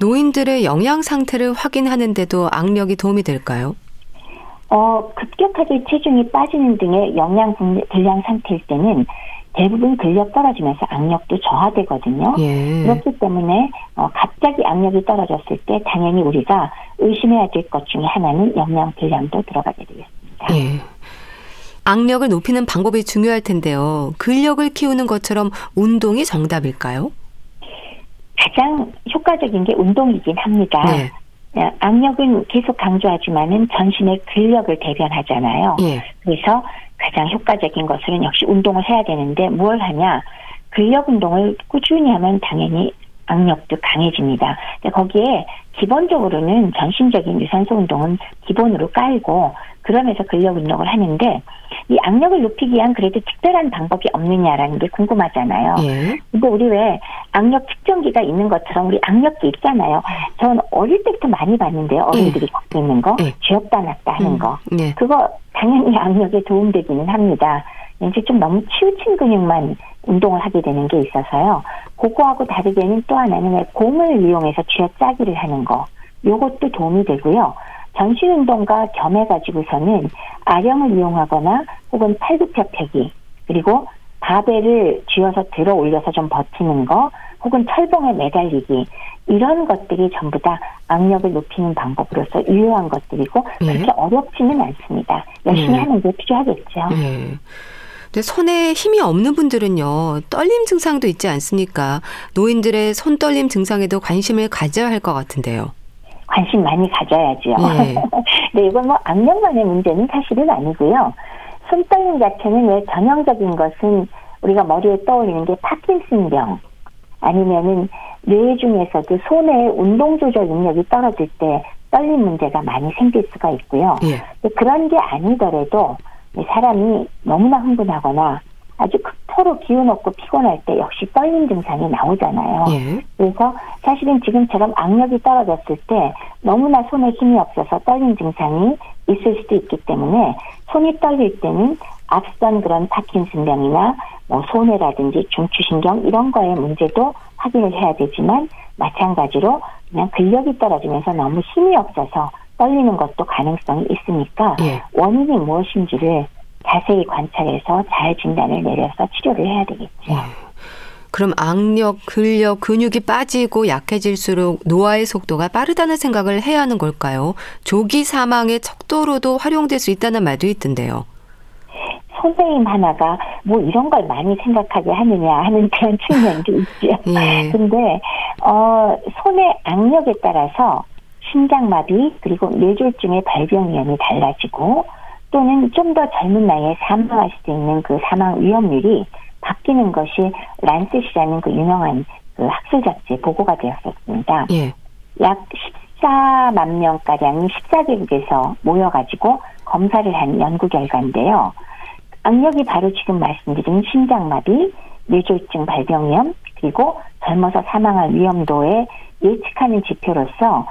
노인들의 영양 상태를 확인하는데도 악력이 도움이 될까요? 어, 급격하게 체중이 빠지는 등의 영양 불량 상태일 때는 대부분 근력 떨어지면서 악력도 저하되거든요. 예. 그렇기 때문에 어, 갑자기 악력이 떨어졌을 때 당연히 우리가 의심해야 될 것 중에 하나는 영양 불량도 들어가게 되겠습니다. 예. 악력을 높이는 방법이 중요할 텐데요. 근력을 키우는 것처럼 운동이 정답일까요? 가장 효과적인 게 운동이긴 합니다. 네. 예, 악력은 계속 강조하지만은 전신의 근력을 대변하잖아요. 예. 그래서 가장 효과적인 것은 역시 운동을 해야 되는데 뭘 하냐? 근력 운동을 꾸준히 하면 당연히 악력도 강해집니다. 거기에 기본적으로는 전신적인 유산소 운동은 기본으로 깔고 그러면서 근력 운동을 하는데 이 악력을 높이기 위한 그래도 특별한 방법이 없느냐라는 게 궁금하잖아요. 예. 근데 우리 왜 악력 측정기가 있는 것처럼 우리 악력기 있잖아요. 저는 어릴 때부터 많이 봤는데요. 어른들이 예. 갖고 있는 거, 예. 쥐었다 놨다 하는 음. 거. 예. 그거 당연히 악력에 도움되기는 합니다. 이제 좀 너무 치우친 근육만 운동을 하게 되는 게 있어서요. 그거하고 다르게는 또 하나는 공을 이용해서 쥐어짜기를 하는 거. 요것도 도움이 되고요. 전신 운동과 겸해가지고서는 아령을 이용하거나 혹은 팔굽혀펴기 그리고 바벨을 쥐어서 들어 올려서 좀 버티는 거 혹은 철봉에 매달리기 이런 것들이 전부 다 악력을 높이는 방법으로서 유효한 것들이고 네. 그렇게 어렵지는 않습니다. 열심히 네. 하는 게 필요하겠죠. 네. 근데 손에 힘이 없는 분들은요, 떨림 증상도 있지 않습니까? 노인들의 손 떨림 증상에도 관심을 가져야 할 것 같은데요. 관심 많이 가져야죠. 네. [laughs] 네, 이건 뭐 악력만의 문제는 사실은 아니고요. 손떨림 자체는 왜 전형적인 것은 우리가 머리에 떠올리는 게 파킨슨병 아니면은 뇌 중에서도 손의 운동 조절 능력이 떨어질 때 떨림 문제가 많이 생길 수가 있고요. 예. 그런 게 아니더라도 사람이 너무나 흥분하거나 아주 극 토로 기운 없고 피곤할 때 역시 떨림 증상이 나오잖아요. 예. 그래서 사실은 지금처럼 악력이 떨어졌을 때 너무나 손에 힘이 없어서 떨림 증상이 있을 수도 있기 때문에 손이 떨릴 때는 앞선 그런 파킨슨병이나 뭐 손해라든지 중추신경 이런 거에 문제도 확인을 해야 되지만 마찬가지로 그냥 근력이 떨어지면서 너무 힘이 없어서 떨리는 것도 가능성이 있으니까 예. 원인이 무엇인지를 자세히 관찰해서 잘 진단을 내려서 치료를 해야 되겠죠. 예. 그럼 악력, 근력, 근육이 빠지고 약해질수록 노화의 속도가 빠르다는 생각을 해야 하는 걸까요? 조기 사망의 척도로도 활용될 수 있다는 말도 있던데요. 선생님 하나가 뭐 이런 걸 많이 생각하게 하느냐 하는 [laughs] 그런 측면도 있죠. 예. 근데 어 손의 악력에 따라서 심장마비 그리고 뇌졸중의 발병 위험이 달라지고 또는 좀 더 젊은 나이에 사망할 수도 있는 그 사망 위험률이 바뀌는 것이 란셋이라는 그 유명한 그 학술 잡지에 보고가 되었었습니다. 예. 약 14만 명가량이 14개국에서 모여가지고 검사를 한 연구 결과인데요. 악력이 바로 지금 말씀드린 심장마비, 뇌졸중 발병 위험, 그리고 젊어서 사망할 위험도에 예측하는 지표로서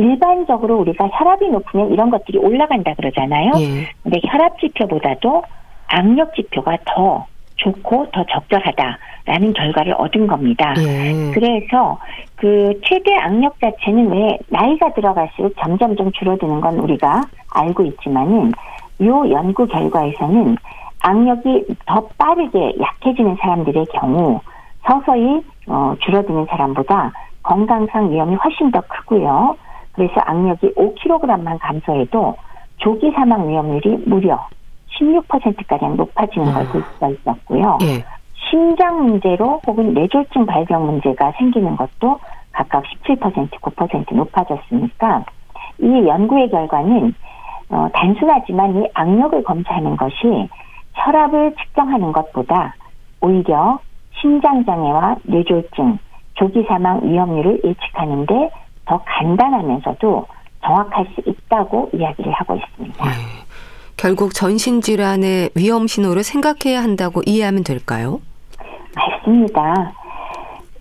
일반적으로 우리가 혈압이 높으면 이런 것들이 올라간다 그러잖아요. 예. 근데 혈압 지표보다도 악력 지표가 더 좋고 더 적절하다라는 결과를 얻은 겁니다. 예. 그래서 그 최대 악력 자체는 왜 나이가 들어갈수록 점점 좀 줄어드는 건 우리가 알고 있지만은 요 연구 결과에서는 악력이 더 빠르게 약해지는 사람들의 경우 서서히 어, 줄어드는 사람보다 건강상 위험이 훨씬 더 크고요. 그래서 악력이 5kg만 감소해도 조기 사망 위험률이 무려 16%가량 높아지는 걸볼 수가 있었고요. 예. 심장 문제로 혹은 뇌졸중 발병 문제가 생기는 것도 각각 17% 9% 높아졌으니까 이 연구의 결과는 어, 단순하지만 이 악력을 검사하는 것이 혈압을 측정하는 것보다 오히려 심장장애와 뇌졸중, 조기 사망 위험률을 예측하는데 더 간단하면서도 정확할 수 있다고 이야기를 하고 있습니다. 네. 결국 전신 질환의 위험 신호를 생각해야 한다고 이해하면 될까요? 맞습니다.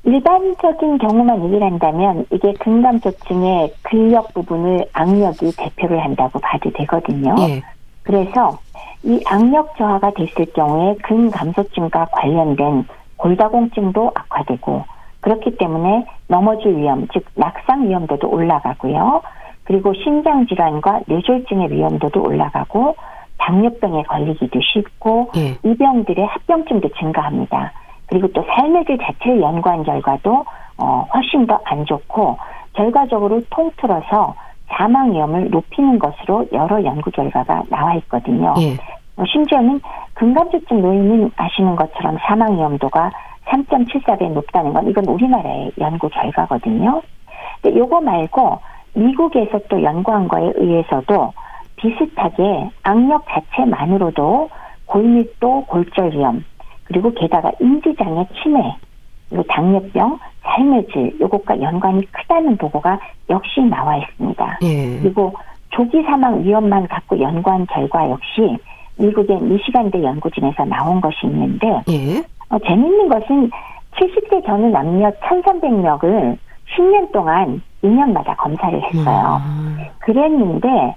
일반적인 경우만 얘기를 한다면 이게 근감소증의 근력 부분을 악력이 대표를 한다고 봐도 되거든요. 예. 그래서 이 악력 저하가 됐을 경우에 근감소증과 관련된 골다공증도 악화되고 그렇기 때문에 넘어질 위험, 즉 낙상 위험도도 올라가고요. 그리고 심장 질환과 뇌졸중의 위험도도 올라가고 당뇨병에 걸리기도 쉽고 예. 이 병들의 합병증도 증가합니다. 그리고 또 삶의 질 자체를 연구한 결과도 어, 훨씬 더 안 좋고 결과적으로 통틀어서 사망 위험을 높이는 것으로 여러 연구 결과가 나와 있거든요. 예. 어, 심지어는 근감소증 노인은 아시는 것처럼 사망 위험도가 3.74배 높다는 건 이건 우리나라의 연구 결과거든요. 근데 요거 말고 미국에서 또 연구한 거에 의해서도 비슷하게 악력 자체만으로도 골밀도 골절 위험 그리고 게다가 인지장애 치매, 그리고 당뇨병, 삶의 질, 요것과 연관이 크다는 보고가 역시 나와 있습니다. 예. 그리고 조기 사망 위험만 갖고 연구한 결과 역시 미국의 미시간대 연구진에서 나온 것이 있는데 예. 어, 재밌는 것은 70대 전후 남녀 1,300명을 10년 동안 2년마다 검사를 했어요. 음. 그랬는데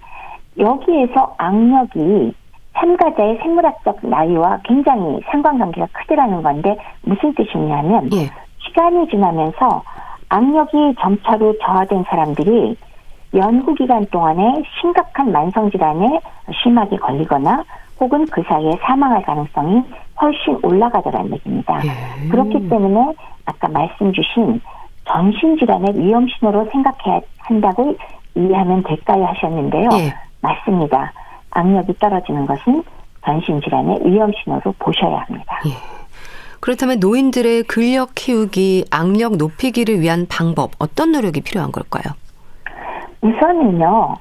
여기에서 악력이 참가자의 생물학적 나이와 굉장히 상관관계가 크더라는 건데 무슨 뜻이냐면 예. 시간이 지나면서 악력이 점차로 저하된 사람들이 연구 기간 동안에 심각한 만성 질환에 심하게 걸리거나 혹은 그 사이에 사망할 가능성이 훨씬 올라가더라는 얘기입니다. 예. 그렇기 때문에 아까 말씀 주신 전신질환의 위험 신호로 생각해야 한다고 이해하면 될까요 하셨는데요. 예. 맞습니다. 악력이 떨어지는 것은 전신질환의 위험 신호로 보셔야 합니다. 예. 그렇다면 노인들의 근력 키우기, 악력 높이기를 위한 방법, 어떤 노력이 필요한 걸까요? 우선은요,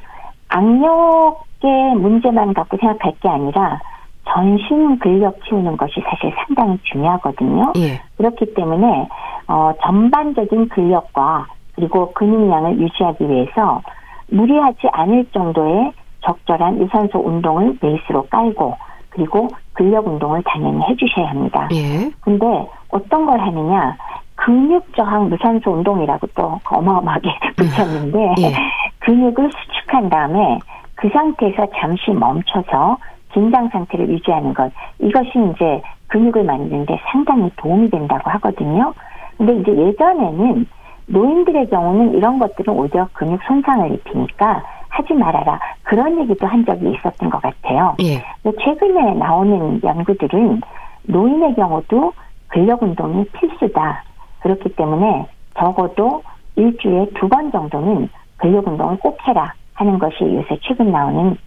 악력의 문제만 갖고 생각할 게 아니라 전신 근력 키우는 것이 사실 상당히 중요하거든요. 예. 그렇기 때문에 어, 전반적인 근력과 그리고 근육량을 유지하기 위해서 무리하지 않을 정도의 적절한 유산소 운동을 베이스로 깔고 그리고 근력 운동을 당연히 해주셔야 합니다. 예. 근데 어떤 걸 하느냐 근육 저항 무산소 운동이라고 또 어마어마하게 [laughs] 붙였는데 예. 근육을 수축한 다음에 그 상태에서 잠시 멈춰서 긴장 상태를 유지하는 것 이것이 이제 근육을 만드는데 상당히 도움이 된다고 하거든요. 근데 이제 예전에는 노인들의 경우는 이런 것들은 오히려 근육 손상을 입히니까 하지 말아라 그런 얘기도 한 적이 있었던 것 같아요. 예. 최근에 나오는 연구들은 노인의 경우도 근력 운동이 필수다. 그렇기 때문에 적어도 일주일에 두 번 정도는 근력 운동을 꼭 해라 하는 것이 요새 최근 나오는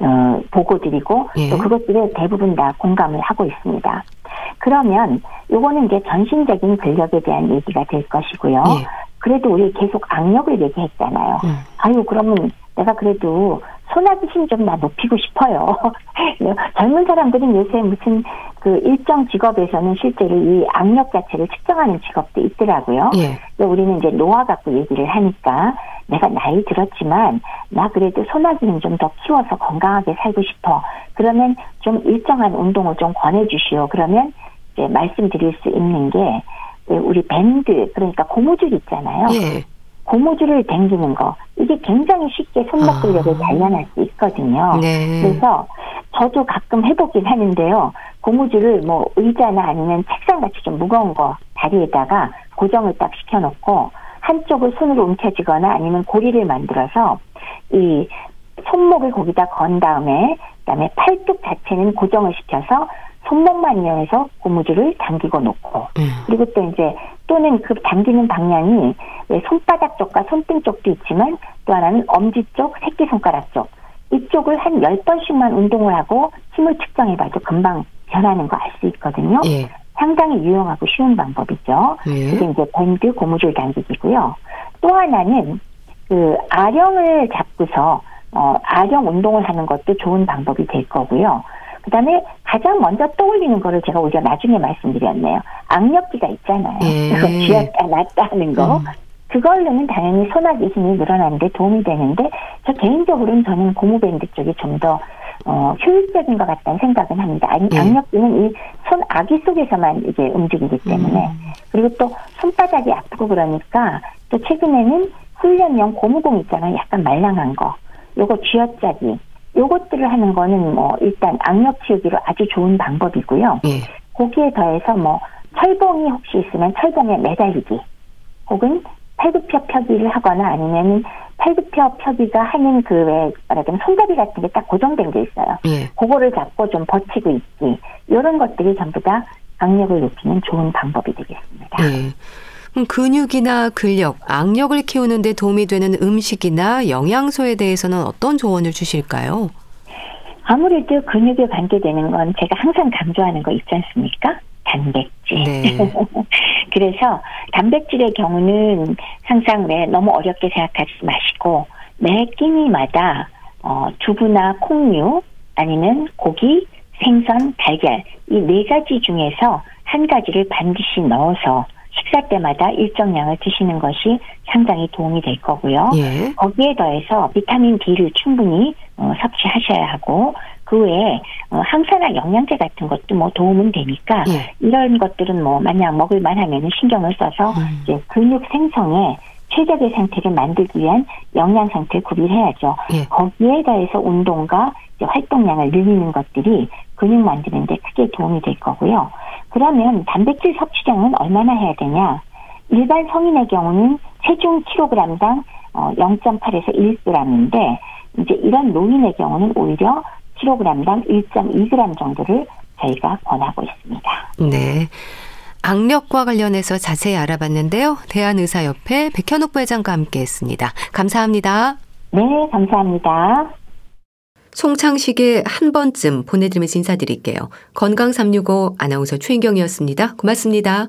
어, 보고들이고 예. 또 그것들에 대부분 다 공감을 하고 있습니다. 그러면 요거는 이제 전신적인 근력에 대한 얘기가 될 것이고요. 예. 그래도 우리 계속 악력을 얘기했잖아요. 음. 아유 그러면 내가 그래도 소나기 힘좀 나 높이고 싶어요. [laughs] 젊은 사람들은 요새 무슨 그 일정 직업에서는 실제로 이 악력 자체를 측정하는 직업도 있더라고요. 예. 우리는 이제 노화 갖고 얘기를 하니까 내가 나이 들었지만 나 그래도 소나기 힘좀 더 키워서 건강하게 살고 싶어. 그러면 좀 일정한 운동을 좀 권해주시오. 그러면 이제 말씀드릴 수 있는 게 우리 밴드 그러니까 고무줄 있잖아요. 예. 고무줄을 당기는 거 이게 굉장히 쉽게 손목 근력을 아. 단련할 수 있거든요. 네. 그래서 저도 가끔 해보긴 하는데요. 고무줄을 뭐 의자나 아니면 책상 같이 좀 무거운 거 다리에다가 고정을 딱 시켜놓고 한쪽을 손으로 움켜쥐거나 아니면 고리를 만들어서 이 손목을 거기다 건 다음에 그다음에 팔뚝 자체는 고정을 시켜서 손목만 이용해서 고무줄을 당기고 놓고 음. 그리고 또 이제 또는 그 당기는 방향이 손바닥 쪽과 손등 쪽도 있지만 또 하나는 엄지 쪽, 새끼손가락 쪽 이쪽을 한 열번씩만 운동을 하고 힘을 측정해봐도 금방 변하는 거 알 수 있거든요. 예. 상당히 유용하고 쉬운 방법이죠. 예. 이게 이제 밴드 고무줄 당기기고요. 또 하나는 그 아령을 잡고서 어 아령 운동을 하는 것도 좋은 방법이 될 거고요. 그다음에 가장 먼저 떠올리는 거를 제가 오히려 나중에 말씀드렸네요. 악력기가 있잖아요. 예. 쥐었다 놨다 하는 거. 음. 그걸로는 당연히 소나기 힘이 늘어나는데 도움이 되는데 저 개인적으로는 저는 고무밴드 쪽이 좀더 어, 효율적인 것 같다는 생각은 합니다. 예. 악력기는 이 손 아기 속에서만 이게 움직이기 때문에 음. 그리고 또 손바닥이 아프고 그러니까 또 최근에는 훈련용 고무공 있잖아요. 약간 말랑한 거. 요거 쥐어짜기 요것들을 하는 거는 뭐 일단 악력 치우기로 아주 좋은 방법이고요. 예. 거기에 더해서 뭐 철봉이 혹시 있으면 철봉에 매달리기 혹은 팔굽혀 펴기를 하거나 아니면 팔굽혀 펴기가 하는 그 왜 말하자면 손잡이 같은 게 딱 고정된 게 있어요. 예. 그거를 잡고 좀 버티고 있기 이런 것들이 전부 다 악력을 높이는 좋은 방법이 되겠습니다. 예. 근육이나 근력, 악력을 키우는 데 도움이 되는 음식이나 영양소에 대해서는 어떤 조언을 주실까요? 아무래도 근육에 관계되는 건 제가 항상 강조하는 거 있지 않습니까? 단백질. 네. [laughs] 그래서 단백질의 경우는 항상 왜 너무 어렵게 생각하지 마시고 매 끼니마다 어, 두부나 콩류 아니면 고기, 생선, 달걀 이 네 가지 중에서 한 가지를 반드시 넣어서 식사 때마다 일정량을 드시는 것이 상당히 도움이 될 거고요. 예. 거기에 더해서 비타민 D를 충분히 어, 섭취하셔야 하고 그 외에 어, 항산화 영양제 같은 것도 뭐 도움은 되니까 예. 이런 것들은 뭐 만약 먹을 만하면 신경을 써서 음. 이제 근육 생성에 최적의 상태를 만들기 위한 영양 상태를 구비해야죠. 예. 거기에 더해서 운동과 활동량을 늘리는 것들이 근육 만드는데 크게 도움이 될 거고요. 그러면 단백질 섭취량은 얼마나 해야 되냐? 일반 성인의 경우는 체중 킬로그램당 0.8에서 어, 1g인데 이제 이런 노인의 경우는 오히려 킬로그램당 1.2g 정도를 저희가 권하고 있습니다. 네. 악력과 관련해서 자세히 알아봤는데요. 대한의사협회 백현욱 부회장과 함께했습니다. 감사합니다. 네, 감사합니다. 송창식의 한 번쯤 보내드리면서 인사드릴게요. 건강365 아나운서 최인경이었습니다. 고맙습니다.